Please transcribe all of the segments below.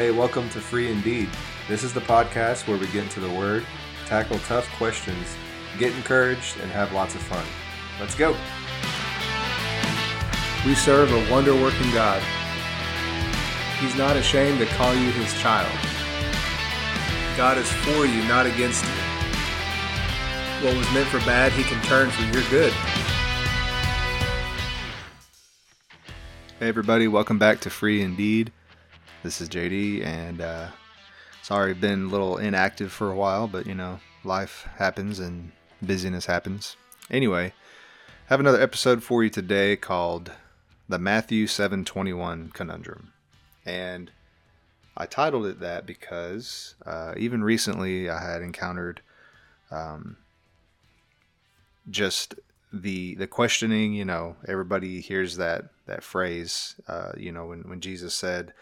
Hey, welcome to Free Indeed. This is the podcast where we get into the Word, tackle tough questions, get encouraged, and have lots of fun. Let's go. We serve a wonder working God. He's not ashamed to call you his child. God is for you, not against you. What was meant for bad, he can turn for your good. Hey, everybody, welcome back to Free Indeed. This is JD, and uh, sorry, been a little inactive for a while, but you know, life happens and busyness happens. Anyway, have another episode for you today called the Matthew 721 Conundrum. And I titled it that because uh, even recently I had encountered um, just the the questioning. You know, everybody hears that that phrase. Uh, you know, when when Jesus said,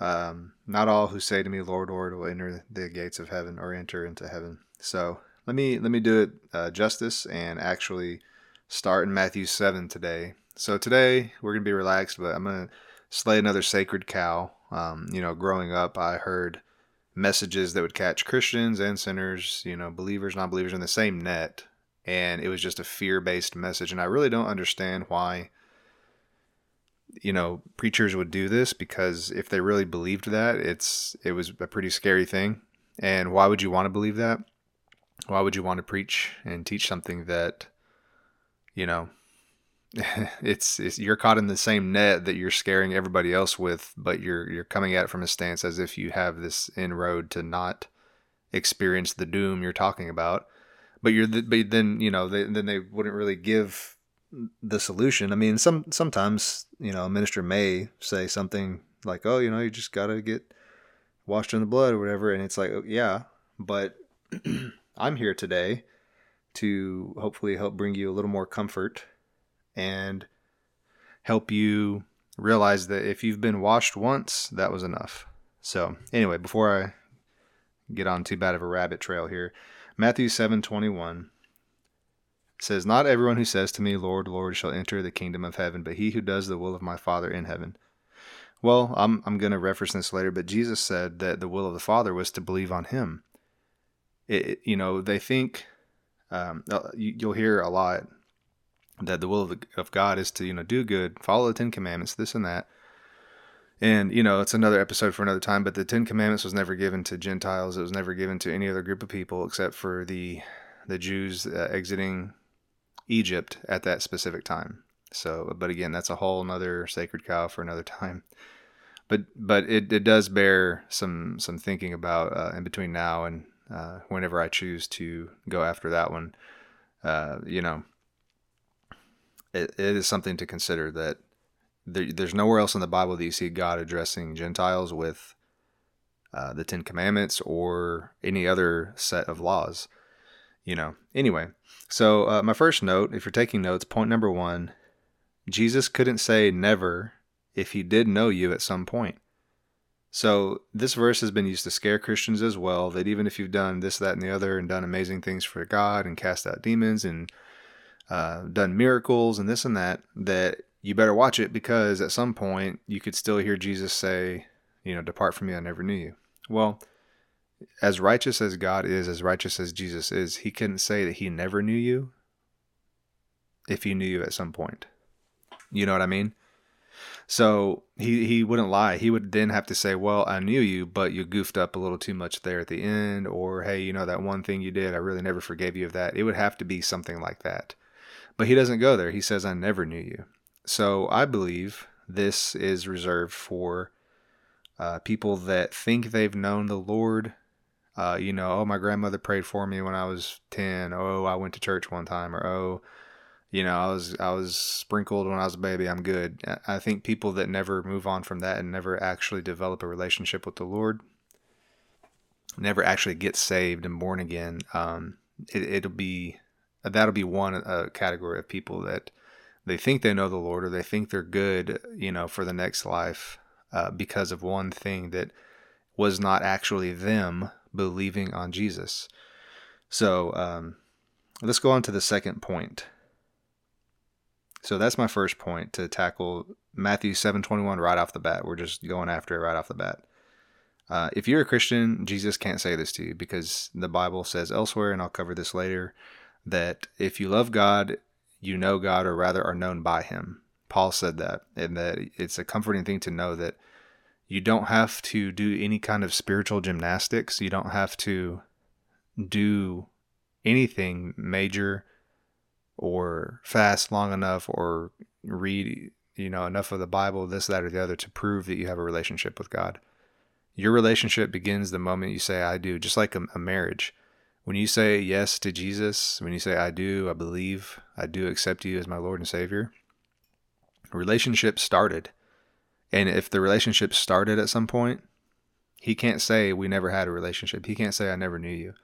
um, "Not all who say to me, Lord, Lord, will enter the gates of heaven or enter into heaven." So let me let me do it uh, justice and actually start in Matthew seven today. So today we're gonna be relaxed, but I'm gonna slay another sacred cow. Um, you know, growing up, I heard messages that would catch Christians and sinners, you know, believers, non believers in the same net. And it was just a fear based message. And I really don't understand why, you know, preachers would do this because if they really believed that, it's it was a pretty scary thing. And why would you want to believe that? Why would you want to preach and teach something that, you know, it's, it's you're caught in the same net that you're scaring everybody else with, but you're you're coming at it from a stance as if you have this inroad to not experience the doom you're talking about. But you're the, but then you know they, then they wouldn't really give the solution. I mean, some sometimes you know a minister may say something like, "Oh, you know, you just gotta get washed in the blood or whatever," and it's like, oh, yeah, but I'm here today to hopefully help bring you a little more comfort and help you realize that if you've been washed once, that was enough. So, anyway, before I get on too bad of a rabbit trail here, Matthew 7:21 says, "Not everyone who says to me, Lord, Lord, shall enter the kingdom of heaven, but he who does the will of my Father in heaven." Well, I'm I'm going to reference this later, but Jesus said that the will of the Father was to believe on him. It, you know, they think um, you'll hear a lot that the will of, the, of God is to you know do good, follow the Ten Commandments, this and that. And you know it's another episode for another time. But the Ten Commandments was never given to Gentiles. It was never given to any other group of people except for the the Jews uh, exiting Egypt at that specific time. So, but again, that's a whole another sacred cow for another time. But but it, it does bear some some thinking about uh, in between now and uh, whenever I choose to go after that one. Uh, you know, it, it is something to consider that there, there's nowhere else in the Bible that you see God addressing Gentiles with uh, the Ten Commandments or any other set of laws. You know, anyway, so uh, my first note, if you're taking notes, point number one Jesus couldn't say never if he did know you at some point. So this verse has been used to scare Christians as well, that even if you've done this, that, and the other and done amazing things for God and cast out demons and uh, done miracles and this and that, that you better watch it because at some point you could still hear Jesus say, you know, depart from me, I never knew you. Well, as righteous as God is, as righteous as Jesus is, he couldn't say that he never knew you if he knew you at some point. You know what I mean? So he he wouldn't lie. He would then have to say, "Well, I knew you, but you goofed up a little too much there at the end," or "Hey, you know that one thing you did, I really never forgave you of that." It would have to be something like that. But he doesn't go there. He says, I never knew you. So I believe this is reserved for uh, people that think they've known the Lord. Uh, you know, oh, my grandmother prayed for me when I was 10. Oh, I went to church one time. Or, oh, you know, I was I was sprinkled when I was a baby. I'm good. I think people that never move on from that and never actually develop a relationship with the Lord, never actually get saved and born again. Um, it, it'll be that'll be one uh, category of people that they think they know the Lord or they think they're good, you know, for the next life uh, because of one thing that was not actually them believing on Jesus. So um, let's go on to the second point. So that's my first point to tackle Matthew 7:21 right off the bat. We're just going after it right off the bat. Uh, if you're a Christian, Jesus can't say this to you because the Bible says elsewhere, and I'll cover this later, that if you love God, you know God, or rather are known by Him. Paul said that, and that it's a comforting thing to know that you don't have to do any kind of spiritual gymnastics. You don't have to do anything major or fast long enough or read you know enough of the bible this that or the other to prove that you have a relationship with god. Your relationship begins the moment you say i do just like a, a marriage. When you say yes to jesus when you say i do i believe i do accept you as my lord and savior relationship started and if the relationship started at some point he can't say we never had a relationship he can't say i never knew you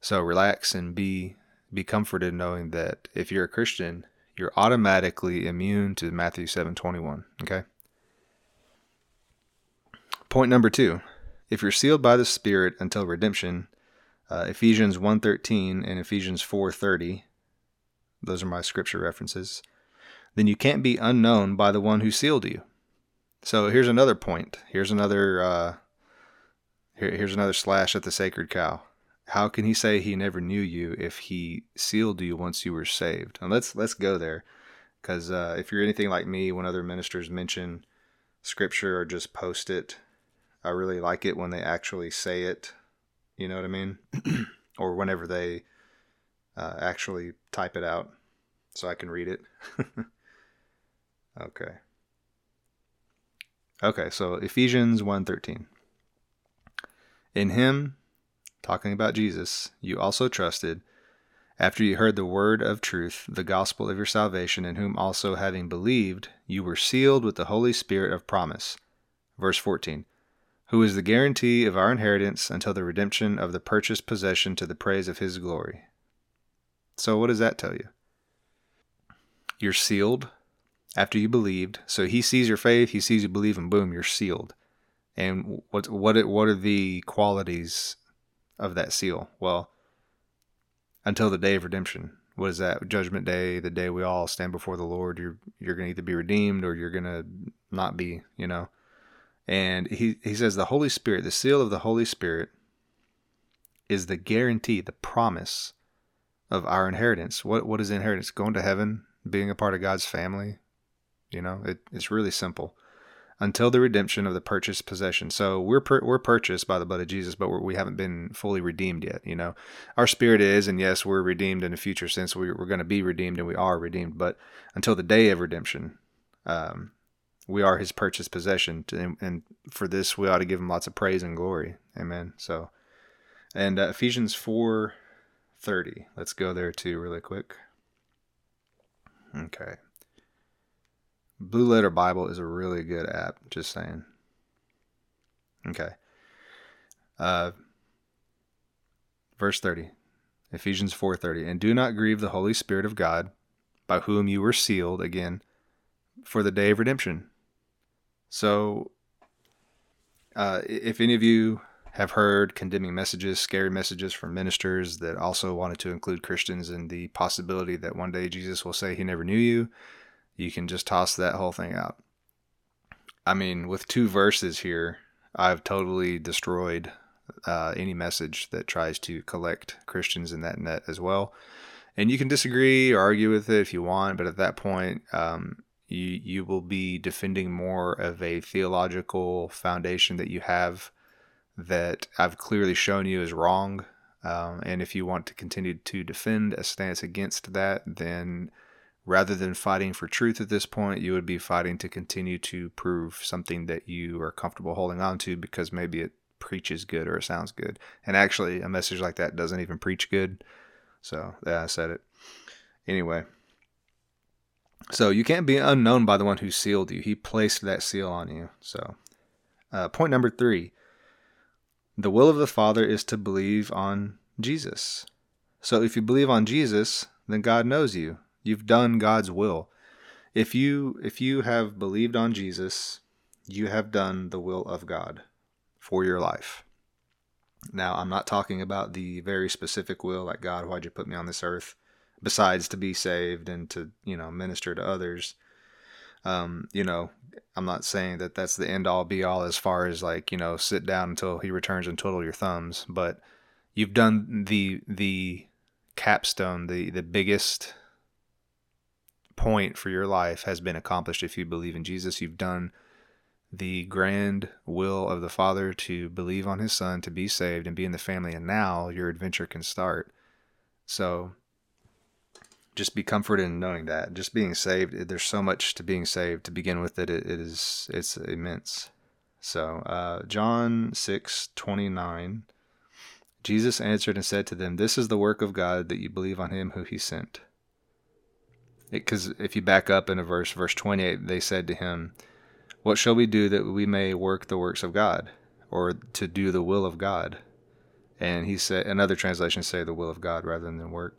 so relax and be be comforted knowing that if you're a Christian, you're automatically immune to Matthew 7:21, okay? Point number 2. If you're sealed by the Spirit until redemption, uh, Ephesians 1:13 and Ephesians 4:30, those are my scripture references, then you can't be unknown by the one who sealed you. So here's another point. Here's another uh, here, here's another slash at the sacred cow how can he say he never knew you if he sealed you once you were saved? And let's let's go there, because uh, if you're anything like me, when other ministers mention scripture or just post it, I really like it when they actually say it. You know what I mean? or whenever they uh, actually type it out, so I can read it. okay. Okay, so Ephesians 1:13. In him talking about Jesus, you also trusted, after you heard the word of truth, the gospel of your salvation, in whom also, having believed, you were sealed with the Holy Spirit of promise. Verse 14 Who is the guarantee of our inheritance until the redemption of the purchased possession to the praise of his glory. So, what does that tell you? You're sealed after you believed. So, he sees your faith, he sees you believe, and boom, you're sealed. And what what what are the qualities of that seal? Well, until the day of redemption. What is that? Judgment day, the day we all stand before the Lord. You're you're gonna either be redeemed or you're gonna not be, you know. And he, he says the Holy Spirit, the seal of the Holy Spirit is the guarantee, the promise of our inheritance. What what is inheritance? Going to heaven, being a part of God's family. You know, it, it's really simple until the redemption of the purchased possession. So we're per- we're purchased by the blood of Jesus, but we're, we have not been fully redeemed yet. You know, our spirit is, and yes, we're redeemed in a future sense. We, we're going to be redeemed, and we are redeemed. But until the day of redemption, um, we are His purchased possession, and, and, for this we ought to give Him lots of praise and glory. Amen. So, and uh, Ephesians four thirty. Let's go there too, really quick. Okay. Blue Letter Bible is a really good app. Just saying. Okay. Uh, verse 30. Ephesians 4:30. And do not grieve the Holy Spirit of God, by whom you were sealed again for the day of redemption. So uh, if any of you have heard condemning messages, scary messages from ministers that also wanted to include Christians in the possibility that one day Jesus will say he never knew you, you can just toss that whole thing out. I mean, with two verses here, I've totally destroyed uh, any message that tries to collect Christians in that net as well. And you can disagree or argue with it if you want, but at that point, um, you you will be defending more of a theological foundation that you have that I've clearly shown you is wrong. Um, and if you want to continue to defend a stance against that, then rather than fighting for truth at this point, you would be fighting to continue to prove something that you are comfortable holding on to because maybe it preaches good or it sounds good. And actually, a message like that doesn't even preach good. So, yeah, I said it. Anyway, so you can't be unknown by the one who sealed you. He placed that seal on you. So, uh, point number three the will of the Father is to believe on Jesus. So, if you believe on Jesus, then God knows you. You've done God's will. If you if you have believed on Jesus, you have done the will of God for your life. Now, I'm not talking about the very specific will like God, why'd you put me on this earth besides to be saved and to, you know, minister to others. Um, you know, I'm not saying that that's the end all be all as far as like, you know, sit down until he returns and twiddle your thumbs, but you've done the the capstone, the the biggest point for your life has been accomplished if you believe in Jesus. You've done the grand will of the Father to believe on his son, to be saved and be in the family, and now your adventure can start. So just be comforted in knowing that. Just being saved, there's so much to being saved to begin with that it, it is it's immense. So uh, John six twenty nine. Jesus answered and said to them, This is the work of God that you believe on him who he sent. Because if you back up in a verse, verse 28, they said to him, What shall we do that we may work the works of God, or to do the will of God? And he said, another translation say the will of God rather than work,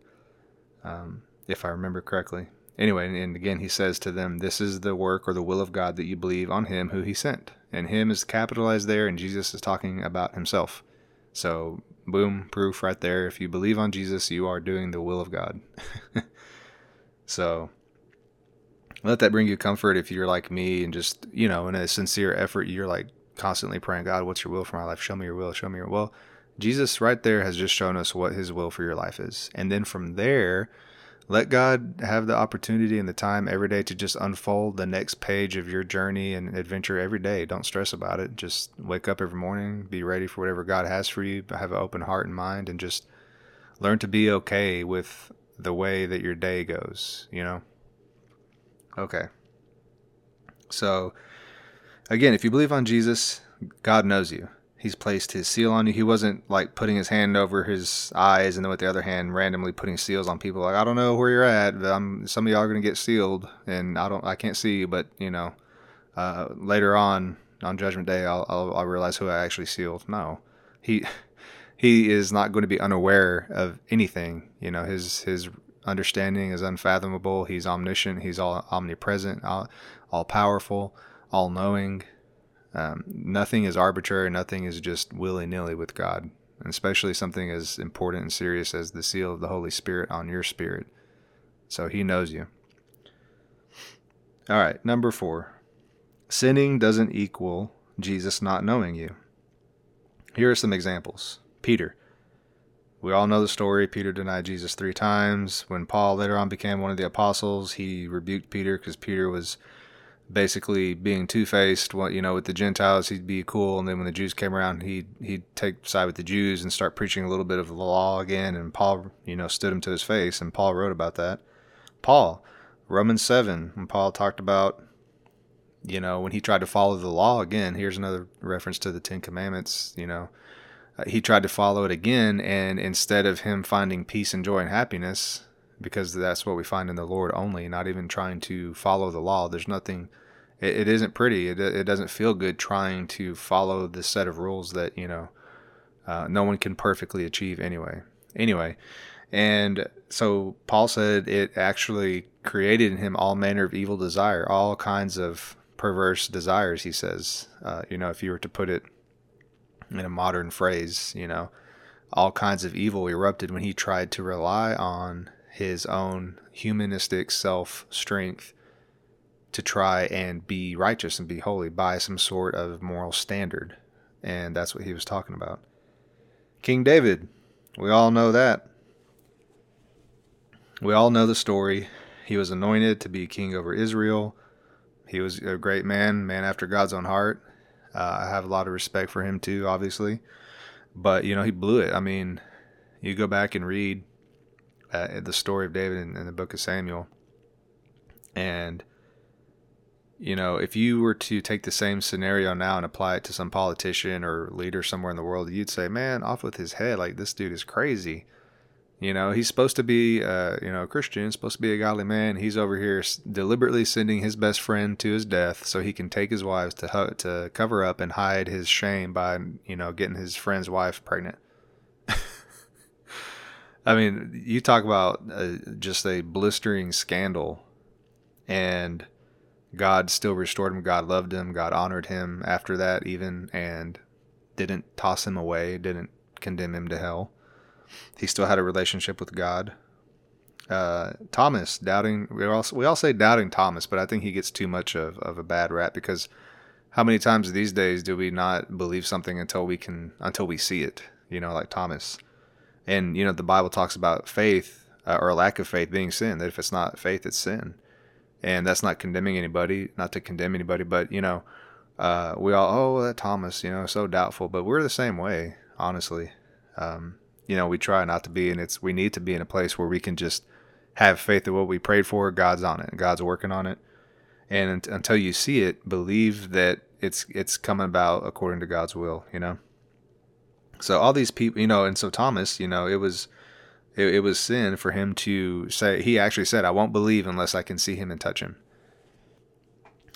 um, if I remember correctly. Anyway, and again, he says to them, This is the work or the will of God that you believe on him who he sent. And him is capitalized there, and Jesus is talking about himself. So, boom, proof right there. If you believe on Jesus, you are doing the will of God. So let that bring you comfort if you're like me and just, you know, in a sincere effort, you're like constantly praying, God, what's your will for my life? Show me your will, show me your will. Jesus right there has just shown us what his will for your life is. And then from there, let God have the opportunity and the time every day to just unfold the next page of your journey and adventure every day. Don't stress about it. Just wake up every morning, be ready for whatever God has for you, have an open heart and mind, and just learn to be okay with the way that your day goes, you know? Okay. So, again, if you believe on Jesus, God knows you. He's placed his seal on you. He wasn't like putting his hand over his eyes and then with the other hand randomly putting seals on people. Like I don't know where you're at, but I'm, some of y'all are gonna get sealed, and I don't, I can't see you, but you know, uh, later on on Judgment Day, I'll, I'll, I'll realize who I actually sealed. No, he he is not going to be unaware of anything. You know, his his understanding is unfathomable. He's omniscient. He's all omnipresent, all, all powerful, all knowing. Um, nothing is arbitrary. Nothing is just willy nilly with God, and especially something as important and serious as the seal of the Holy Spirit on your spirit. So He knows you. All right, number four. Sinning doesn't equal Jesus not knowing you. Here are some examples. Peter. We all know the story. Peter denied Jesus three times. When Paul later on became one of the apostles, he rebuked Peter because Peter was basically being two-faced. What you know, with the Gentiles, he'd be cool, and then when the Jews came around, he'd he'd take side with the Jews and start preaching a little bit of the law again. And Paul, you know, stood him to his face, and Paul wrote about that. Paul, Romans seven, when Paul talked about you know, when he tried to follow the law again, here's another reference to the Ten Commandments, you know, he tried to follow it again, and instead of him finding peace and joy and happiness, because that's what we find in the Lord only, not even trying to follow the law, there's nothing. It, it isn't pretty. It, it doesn't feel good trying to follow the set of rules that you know uh, no one can perfectly achieve anyway. Anyway, and so Paul said it actually created in him all manner of evil desire, all kinds of perverse desires. He says, uh, you know, if you were to put it in a modern phrase, you know, all kinds of evil erupted when he tried to rely on his own humanistic self strength to try and be righteous and be holy by some sort of moral standard. And that's what he was talking about. King David, we all know that. We all know the story. He was anointed to be king over Israel. He was a great man, man after God's own heart. Uh, I have a lot of respect for him too, obviously, but you know he blew it. I mean, you go back and read uh, the story of David in, in the book of Samuel, and you know if you were to take the same scenario now and apply it to some politician or leader somewhere in the world, you'd say, "Man, off with his head! Like this dude is crazy." You know, he's supposed to be, uh, you know, a Christian, supposed to be a godly man. He's over here deliberately sending his best friend to his death so he can take his wives to to cover up and hide his shame by, you know, getting his friend's wife pregnant. I mean, you talk about uh, just a blistering scandal, and God still restored him. God loved him. God honored him after that, even, and didn't toss him away, didn't condemn him to hell he still had a relationship with God. uh, Thomas doubting. We all we all say doubting Thomas, but I think he gets too much of, of a bad rap because how many times these days do we not believe something until we can until we see it? You know, like Thomas. And you know, the Bible talks about faith uh, or lack of faith being sin. That if it's not faith, it's sin. And that's not condemning anybody, not to condemn anybody, but you know, uh, we all oh that Thomas, you know, so doubtful. But we're the same way, honestly. Um, you know, we try not to be, and it's we need to be in a place where we can just have faith that what we prayed for, God's on it, and God's working on it, and until you see it, believe that it's it's coming about according to God's will. You know. So all these people, you know, and so Thomas, you know, it was it, it was sin for him to say. He actually said, "I won't believe unless I can see him and touch him."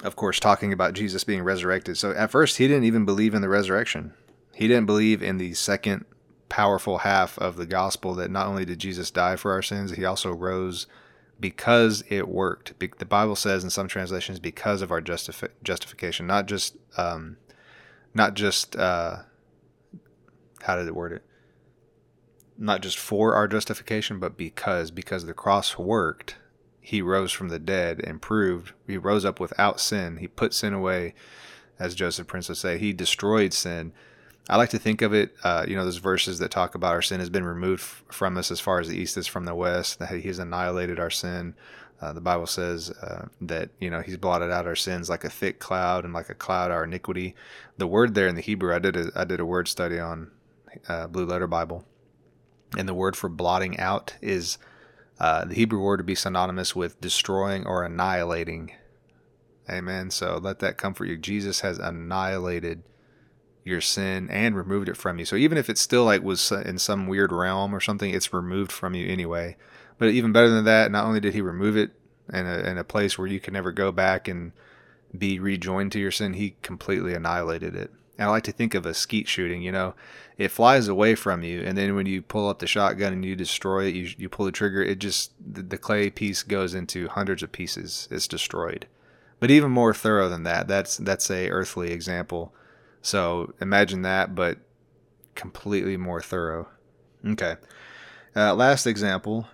Of course, talking about Jesus being resurrected. So at first, he didn't even believe in the resurrection. He didn't believe in the second powerful half of the gospel that not only did Jesus die for our sins, he also rose because it worked. The Bible says in some translations because of our justifi- justification, not just um, not just uh, how did it word it? Not just for our justification, but because because the cross worked, he rose from the dead and proved he rose up without sin. He put sin away, as Joseph Prince would say. He destroyed sin I like to think of it, uh, you know, those verses that talk about our sin has been removed from us as far as the east is from the west, that He has annihilated our sin. Uh, the Bible says uh, that, you know, He's blotted out our sins like a thick cloud and like a cloud our iniquity. The word there in the Hebrew, I did a, I did a word study on uh, Blue Letter Bible, and the word for blotting out is uh, the Hebrew word to be synonymous with destroying or annihilating. Amen. So let that comfort you. Jesus has annihilated your sin and removed it from you. So even if it still like was in some weird realm or something, it's removed from you anyway. But even better than that, not only did he remove it in a, in a place where you can never go back and be rejoined to your sin, he completely annihilated it. And I like to think of a skeet shooting, you know, it flies away from you. And then when you pull up the shotgun and you destroy it, you, you pull the trigger, it just, the, the clay piece goes into hundreds of pieces. It's destroyed. But even more thorough than that, that's, that's a earthly example so imagine that, but completely more thorough. Okay. Uh, last example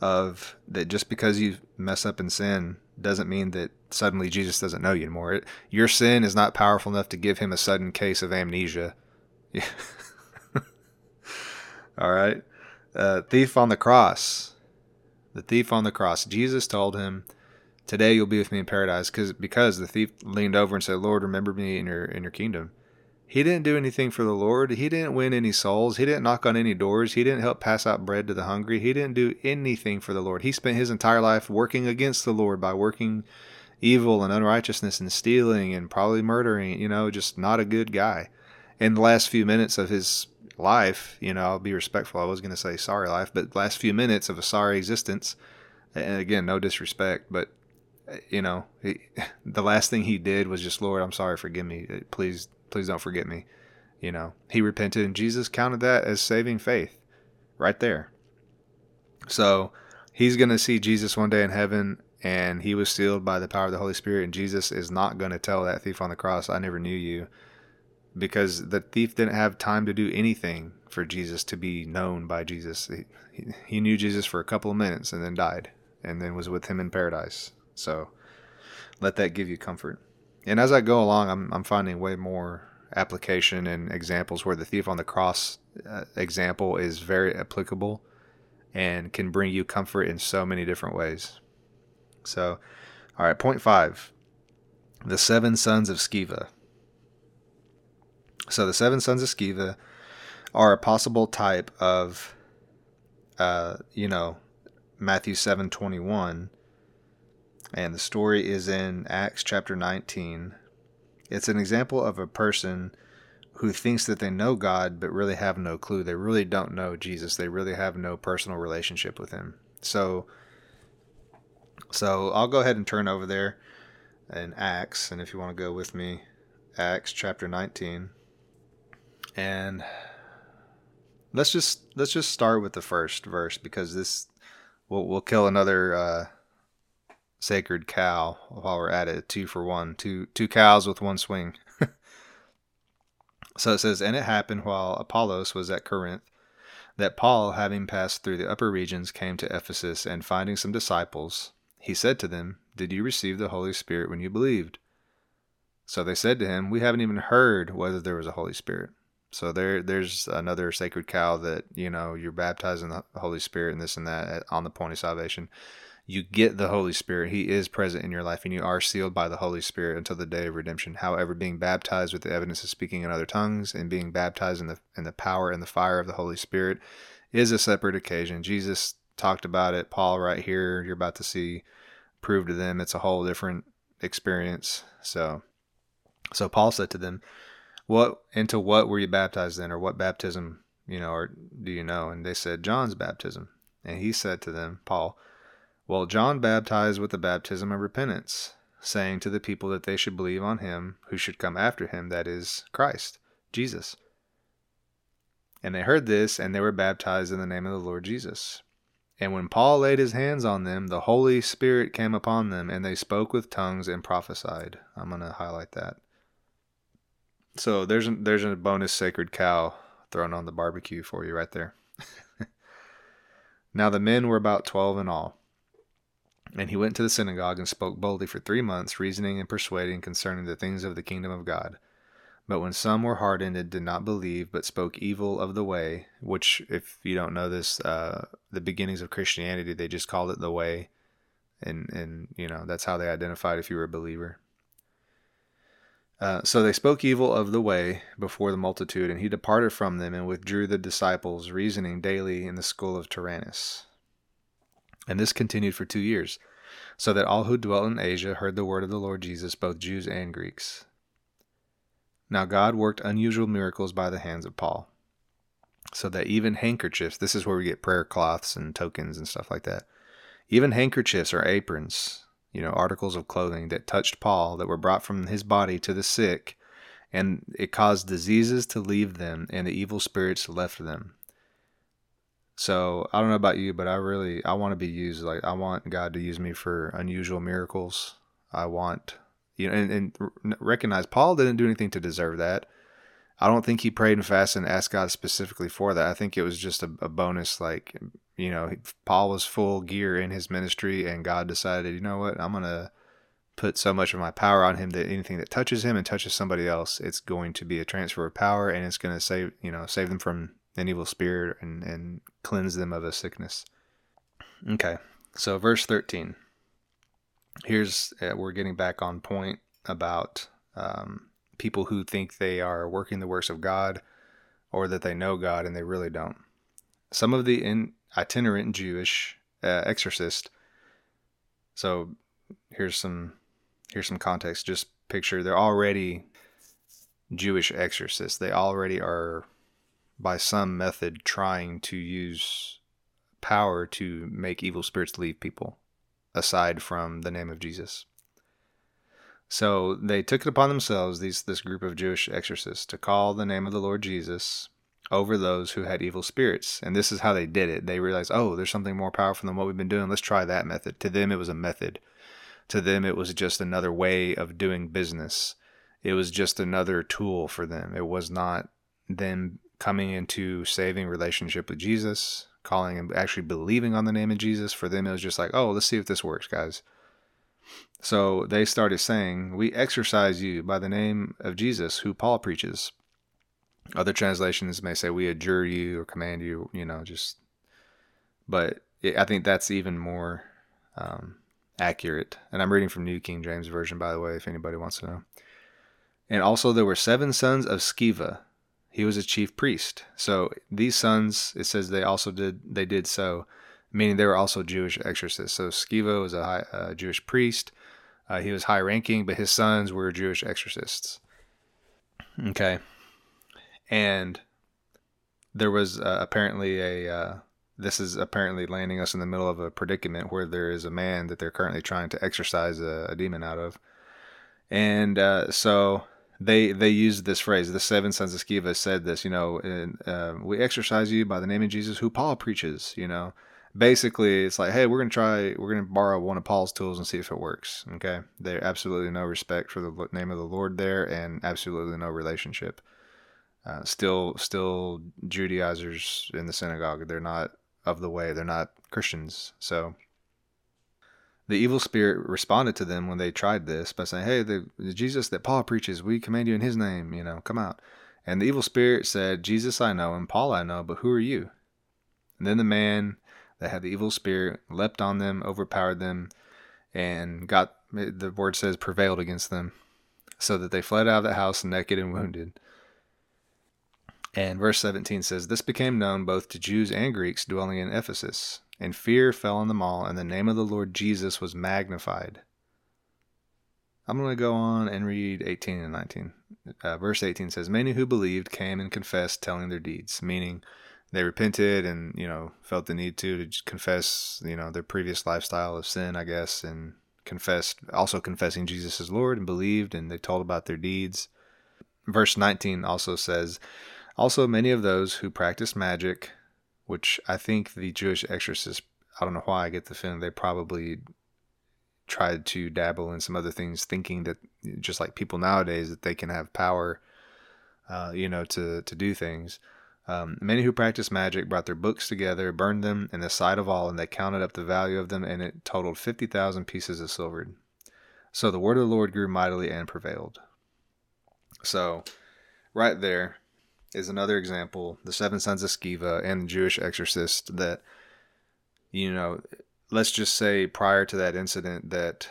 of that just because you mess up in sin doesn't mean that suddenly Jesus doesn't know you anymore. It, your sin is not powerful enough to give him a sudden case of amnesia. All right. Uh, thief on the cross. The thief on the cross. Jesus told him, today you'll be with me in paradise because because the thief leaned over and said lord remember me in your in your kingdom. He didn't do anything for the lord. He didn't win any souls. He didn't knock on any doors. He didn't help pass out bread to the hungry. He didn't do anything for the lord. He spent his entire life working against the lord by working evil and unrighteousness and stealing and probably murdering you know just not a good guy. In the last few minutes of his life you know i'll be respectful. I was going to say sorry life but last few minutes of a sorry existence and again no disrespect but you know, he, the last thing he did was just, Lord, I'm sorry, forgive me. Uh, please, please don't forget me. You know, he repented and Jesus counted that as saving faith right there. So he's going to see Jesus one day in heaven and he was sealed by the power of the Holy Spirit. And Jesus is not going to tell that thief on the cross, I never knew you. Because the thief didn't have time to do anything for Jesus to be known by Jesus. He, he knew Jesus for a couple of minutes and then died and then was with him in paradise. So let that give you comfort. And as I go along, I'm, I'm finding way more application and examples where the thief on the cross uh, example is very applicable and can bring you comfort in so many different ways. So, all right, point five the seven sons of Sceva. So, the seven sons of Sceva are a possible type of, uh, you know, Matthew 7 21 and the story is in Acts chapter 19. It's an example of a person who thinks that they know God but really have no clue. They really don't know Jesus. They really have no personal relationship with him. So so I'll go ahead and turn over there in Acts and if you want to go with me Acts chapter 19 and let's just let's just start with the first verse because this we'll, we'll kill another uh, sacred cow while we're at it. Two for one, two two cows with one swing. so it says, and it happened while Apollos was at Corinth that Paul, having passed through the upper regions, came to Ephesus, and finding some disciples, he said to them, Did you receive the Holy Spirit when you believed? So they said to him, We haven't even heard whether there was a Holy Spirit. So there, there's another sacred cow that you know you're baptized in the Holy Spirit and this and that on the point of salvation. You get the Holy Spirit; He is present in your life, and you are sealed by the Holy Spirit until the day of redemption. However, being baptized with the evidence of speaking in other tongues and being baptized in the in the power and the fire of the Holy Spirit is a separate occasion. Jesus talked about it. Paul, right here, you're about to see, prove to them it's a whole different experience. So, so Paul said to them, what into what were you baptized then, or what baptism you know or do you know and they said john's baptism and he said to them paul well john baptized with the baptism of repentance saying to the people that they should believe on him who should come after him that is christ jesus and they heard this and they were baptized in the name of the lord jesus and when paul laid his hands on them the holy spirit came upon them and they spoke with tongues and prophesied i'm going to highlight that so there's a, there's a bonus sacred cow thrown on the barbecue for you right there. now the men were about twelve in all. And he went to the synagogue and spoke boldly for three months, reasoning and persuading concerning the things of the kingdom of God. But when some were hardened and did not believe, but spoke evil of the way, which, if you don't know this, uh, the beginnings of Christianity, they just called it the way, and and you know that's how they identified if you were a believer. Uh, so they spoke evil of the way before the multitude, and he departed from them and withdrew the disciples, reasoning daily in the school of Tyrannus. And this continued for two years, so that all who dwelt in Asia heard the word of the Lord Jesus, both Jews and Greeks. Now God worked unusual miracles by the hands of Paul, so that even handkerchiefs, this is where we get prayer cloths and tokens and stuff like that, even handkerchiefs or aprons you know, articles of clothing that touched Paul that were brought from his body to the sick, and it caused diseases to leave them, and the evil spirits left them. So I don't know about you, but I really I want to be used. Like I want God to use me for unusual miracles. I want you know, and, and recognize Paul didn't do anything to deserve that. I don't think he prayed and fasted and asked God specifically for that. I think it was just a, a bonus, like you know, Paul was full gear in his ministry, and God decided, you know what, I'm to put so much of my power on him that anything that touches him and touches somebody else, it's going to be a transfer of power, and it's to save, you know, save them from an evil spirit and, and cleanse them of a sickness. Okay, so verse 13. Here's, uh, we're getting back on point about um, people who think they are working the works of God or that they know God and they really don't. Some of the in, itinerant Jewish uh, exorcist. So here's some here's some context. Just picture they're already Jewish exorcists. They already are by some method trying to use power to make evil spirits leave people aside from the name of Jesus. So they took it upon themselves, these this group of Jewish exorcists, to call the name of the Lord Jesus over those who had evil spirits. And this is how they did it. They realized, oh, there's something more powerful than what we've been doing. Let's try that method. To them, it was a method. To them, it was just another way of doing business. It was just another tool for them. It was not them coming into saving relationship with Jesus, calling and actually believing on the name of Jesus. For them, it was just like, oh, let's see if this works, guys. So they started saying, We exorcise you by the name of Jesus, who Paul preaches. Other translations may say, "We adjure you" or "command you." You know, just. But it, I think that's even more um, accurate. And I'm reading from New King James Version, by the way, if anybody wants to know. And also, there were seven sons of Sceva. He was a chief priest. So these sons, it says they also did they did so, meaning they were also Jewish exorcists. So Sceva was a high, uh, Jewish priest. Uh, he was high ranking, but his sons were Jewish exorcists. Okay and there was uh, apparently a uh, this is apparently landing us in the middle of a predicament where there is a man that they're currently trying to exorcise a, a demon out of and uh, so they they used this phrase the seven sons of Sceva said this you know and, uh, we exorcise you by the name of jesus who paul preaches you know basically it's like hey we're gonna try we're gonna borrow one of paul's tools and see if it works okay there's absolutely no respect for the name of the lord there and absolutely no relationship uh, still still Judaizers in the synagogue. They're not of the way. They're not Christians. So the evil spirit responded to them when they tried this by saying, "Hey, the, the Jesus that Paul preaches, we command you in His name. You know, come out." And the evil spirit said, "Jesus I know, and Paul I know, but who are you?" And then the man that had the evil spirit leapt on them, overpowered them, and got the word says prevailed against them, so that they fled out of the house naked and wounded. And verse 17 says, This became known both to Jews and Greeks dwelling in Ephesus, and fear fell on them all, and the name of the Lord Jesus was magnified. I'm going to go on and read 18 and 19. Uh, verse 18 says, Many who believed came and confessed, telling their deeds, meaning they repented and, you know, felt the need to, to confess, you know, their previous lifestyle of sin, I guess, and confessed, also confessing Jesus as Lord and believed, and they told about their deeds. Verse 19 also says, also, many of those who practice magic, which I think the Jewish exorcists, I don't know why I get the feeling they probably tried to dabble in some other things, thinking that just like people nowadays, that they can have power, uh, you know, to, to do things. Um, many who practiced magic brought their books together, burned them in the sight of all, and they counted up the value of them, and it totaled 50,000 pieces of silver. So the word of the Lord grew mightily and prevailed. So, right there, is another example. The Seven Sons of Sceva and the Jewish exorcist that, you know, let's just say prior to that incident that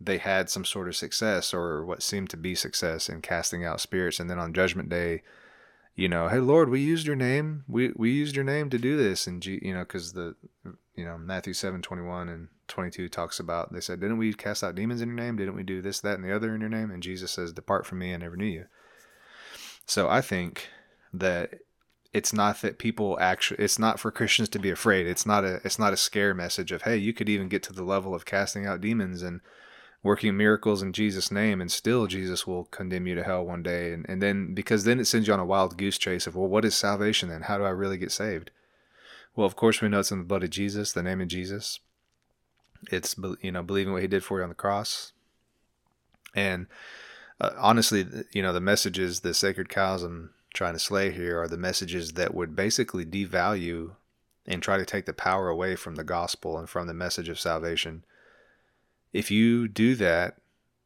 they had some sort of success or what seemed to be success in casting out spirits. And then on Judgment Day, you know, hey Lord, we used your name. We we used your name to do this, and you know, because the you know Matthew seven twenty one and twenty two talks about they said, didn't we cast out demons in your name? Didn't we do this, that, and the other in your name? And Jesus says, depart from me, I never knew you. So I think that it's not that people actually it's not for christians to be afraid. It's not a it's not a scare message of hey you could even get to the level of casting out demons and working miracles in jesus name and still jesus will condemn you to hell one day. And, and then because then it sends you on a wild goose chase of well what is salvation then? How do i really get saved? Well of course we know it's in the blood of jesus the name of jesus. It's you know believing what he did for you on the cross. And uh, honestly you know the message is the sacred cows and trying to slay here are the messages that would basically devalue and try to take the power away from the gospel and from the message of salvation. If you do that,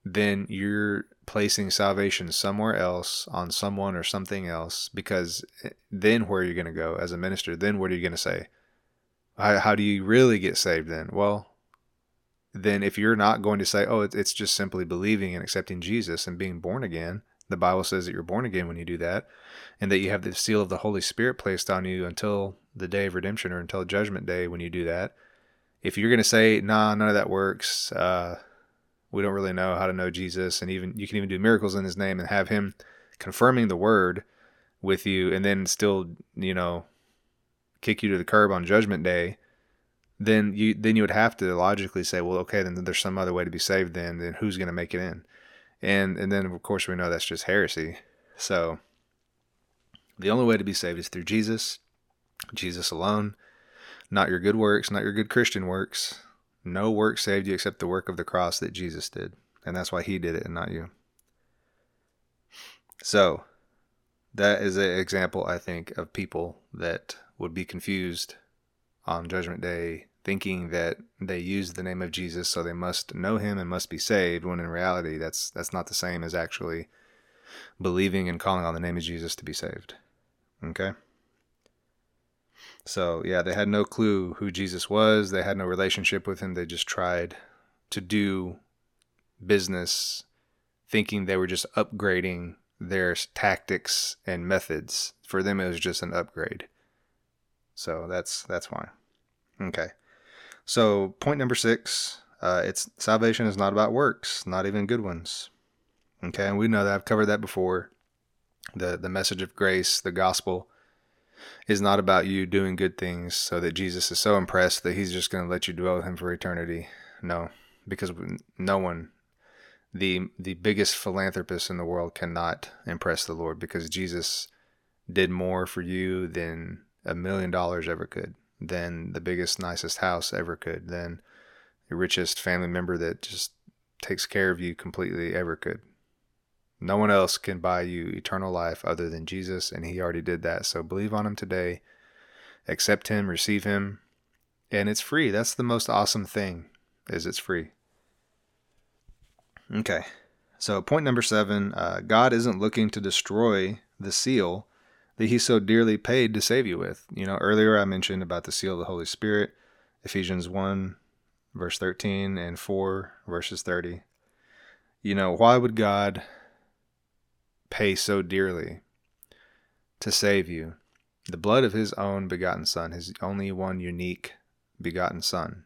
then you're placing salvation somewhere else on someone or something else because eh, then where are you going to go as a minister? Then what are you going to say? How, how do you really get saved then? Well, then if you're not going to say, oh, it's just simply believing and accepting Jesus and being born again, the Bible says that you're born again when you do that, and that you have the seal of the Holy Spirit placed on you until the day of redemption or until Judgment Day when you do that. If you're going to say, nah, none of that works, uh, we don't really know how to know Jesus, and even you can even do miracles in His name and have Him confirming the Word with you, and then still, you know, kick you to the curb on Judgment Day, then you then you would have to logically say, well, okay, then there's some other way to be saved. Then then who's going to make it in? And and then of course we know that's just heresy. So the only way to be saved is through Jesus, Jesus alone, not your good works, not your good Christian works. No work saved you except the work of the cross that Jesus did. And that's why he did it and not you. So, that is an example, I think, of people that would be confused on Judgment Day thinking that they use the name of Jesus so they must know him and must be saved when in reality that's that's not the same as actually believing and calling on the name of Jesus to be saved. Okay? So, yeah, they had no clue who Jesus was. They had no relationship with him. They just tried to do business thinking they were just upgrading their tactics and methods. For them it was just an upgrade. So, that's that's why. Okay. So, point number six uh, it's salvation is not about works, not even good ones. Okay, and we know that I've covered that before. The the message of grace, the gospel, is not about you doing good things so that Jesus is so impressed that he's just going to let you dwell with him for eternity. No, because no one, the the biggest philanthropist in the world, cannot impress the Lord because Jesus did more for you than a million dollars ever could than the biggest, nicest house ever could, than the richest family member that just takes care of you completely ever could. No one else can buy you eternal life other than Jesus, and he already did that. So believe on him today, accept him, receive him, and it's free. That's the most awesome thing is it's free. Okay. So point number 7, uh, God isn't looking to destroy the seal that he so dearly paid to save you with. You know, earlier I mentioned about the seal of the Holy Spirit, Ephesians 1 verse 13 and 4 verses 30. You know, why would God pay so dearly to save you? The blood of his own begotten son, his only one unique begotten son.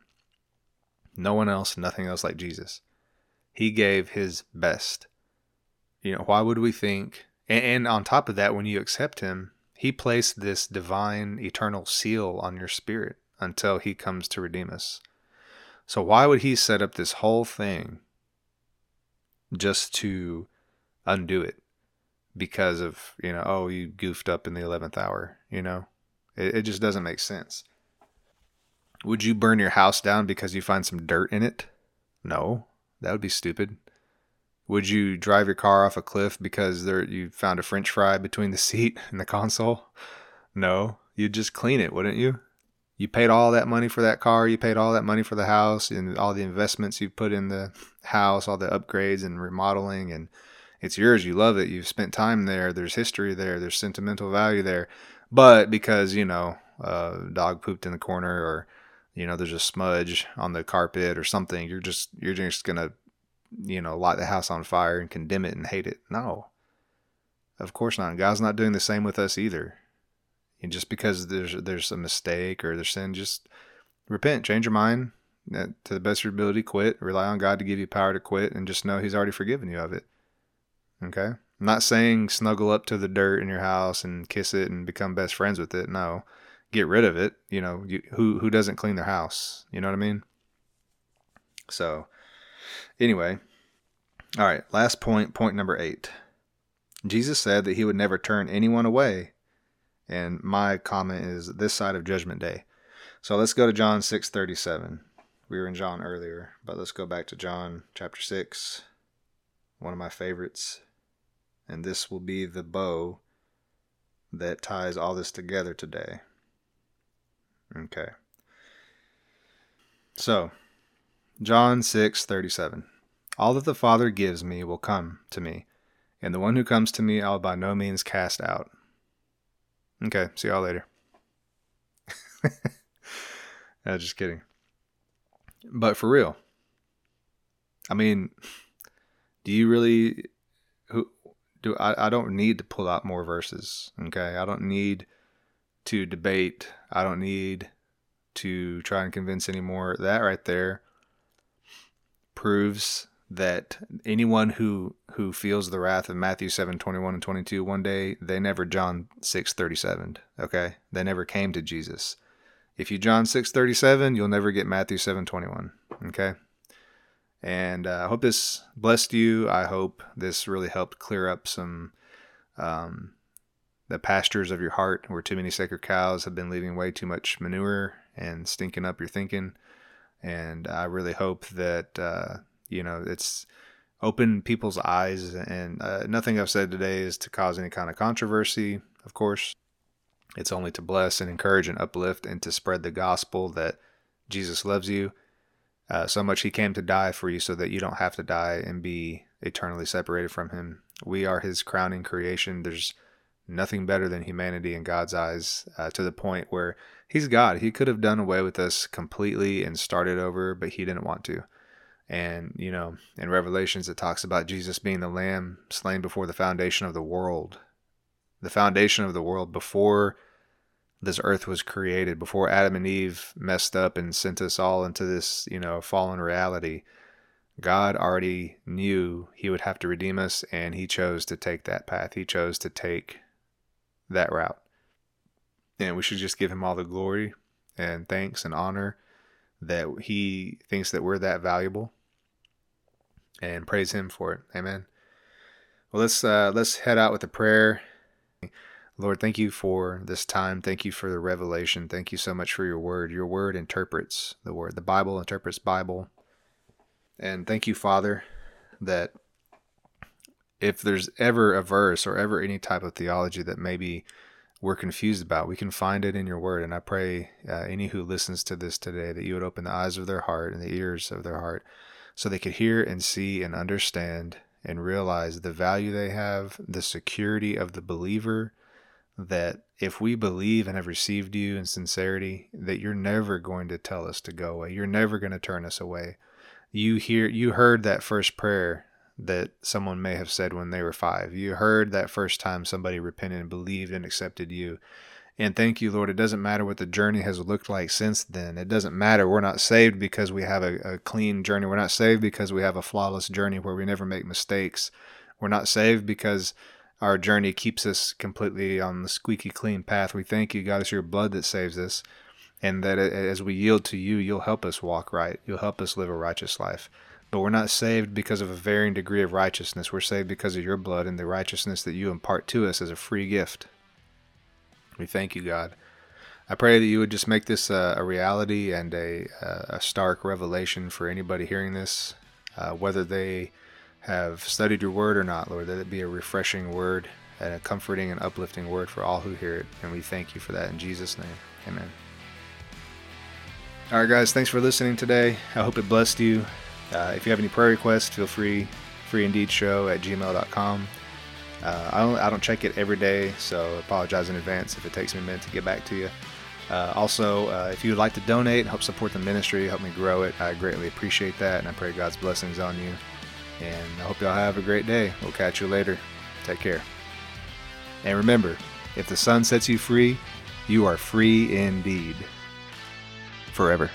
No one else, nothing else like Jesus. He gave his best. You know, why would we think? And, and on top of that, when you accept him, he placed this divine eternal seal on your spirit until he comes to redeem us. So why would he set up this whole thing just to undo it? Because of, you know, oh, you goofed up in the 11th hour, you know? It, it just doesn't make sense. Would you burn your house down because you find some dirt in it? No, that would be stupid. Would you drive your car off a cliff because there you found a french fry between the seat and the console? No, you'd just clean it, wouldn't you? You paid all that money for that car, you paid all that money for the house and all the investments you put in the house, all the upgrades and remodeling and it's yours, you love it, you've spent time there, there's history there, there's sentimental value there. But because, you know, a dog pooped in the corner or you know there's a smudge on the carpet or something you're just you're just gonna you know light the house on fire and condemn it and hate it. No. Of course not. God's not doing the same with us either. And just because there's there's a mistake or there's sin just repent change your mind uh, to the best of your ability quit rely on god to give you power to quit and just know he's already forgiven you of it. Okay? I'm not saying snuggle up to the dirt in your house and kiss it and become best friends with it. No. Get rid of it. You know, you, who who doesn't clean their house? You know what I mean? So, anyway, all right. Last point, point number eight. Jesus said that he would never turn anyone away, and my comment is this side of Judgment Day. So let's go to John six thirty seven. We were in John earlier, but let's go back to John chapter six, one of my favorites, and this will be the bow that ties all this together today. Okay. So, John 6:37. All that the Father gives me will come to me, and the one who comes to me I'll by no means cast out. Okay, see y'all later. no, just kidding. But for real. I mean, do you really who do I, I don't need to pull out more verses, okay? I don't need to debate. I don't need to try and convince anymore. That right there proves that anyone who who feels the wrath of Matthew 7, 21 and 22 one day, they never John 6, 37. Okay? They never came to Jesus. If you John 6, 37, you'll never get Matthew 7, 21. Okay? And uh, I hope this blessed you. I hope this really helped clear up some um, the pastures of your heart where too many sacred cows have been leaving way too much manure and stinking up your thinking. And I really hope that, uh, you know, it's opened people's eyes. And uh, nothing I've said today is to cause any kind of controversy, of course. It's only to bless and encourage and uplift and to spread the gospel that Jesus loves you uh, so much he came to die for you so that you don't have to die and be eternally separated from him. We are his crowning creation. There's nothing better than humanity in God's eyes uh, to the point where He's God. He could have done away with us completely and started over, but He didn't want to. And, you know, in Revelations, it talks about Jesus being the lamb slain before the foundation of the world. The foundation of the world before this earth was created, before Adam and Eve messed up and sent us all into this, you know, fallen reality. God already knew he would have to redeem us, and he chose to take that path. He chose to take that route. And we should just give him all the glory and thanks and honor that he thinks that we're that valuable and praise him for it. Amen. Well, let's uh, let's head out with a prayer. Lord, thank you for this time. Thank you for the revelation. Thank you so much for your word. Your word interprets the word. The Bible interprets Bible. And thank you, Father, that if there's ever a verse or ever any type of theology that maybe we're confused about, we can find it in your word. And I pray uh, any who listens to this today that you would open the eyes of their heart and the ears of their heart so they could hear and see and understand and realize the value they have, the security of the believer, that if we believe and have received you in sincerity, that you're never going to tell us to go away. You're never going to turn us away. You hear you heard that first prayer that someone may have said when they were 5. You heard that first time somebody repented and believed and accepted you. And thank you, Lord. It doesn't matter what the journey has looked like since then. It doesn't matter. We're not saved because we have a, a, clean journey. We're not saved because we have a flawless journey where we never make mistakes. We're not saved because our journey keeps us completely on the squeaky clean path. We thank you, God, it's your blood that saves us. And that as we yield to you, you'll help us walk right. You'll help us live a righteous life. But we're not saved because of a varying degree of righteousness. We're saved because of your blood and the righteousness that you impart to us as a free gift. We thank you, God. I pray that you would just make this a, a reality and a, a, stark revelation for anybody hearing this, uh, whether they have studied your word or not, Lord, that it be a refreshing word and a comforting and uplifting word for all who hear it. And we thank you for that in Jesus' name. Amen. All right, guys, thanks for listening today. I hope it blessed you. Uh, if you have any prayer requests, feel free, freeindeedshow at gmail.com. Uh, I, don't, I don't check it every day, so apologize in advance if it takes me a minute to get back to you. Uh, also, uh, if you would like to donate, help support the ministry, help me grow it, I greatly appreciate that, and I pray God's blessings on you. And I hope y'all have a great day. We'll catch you later. Take care. And remember, if the son sets you free, you are free indeed. Forever.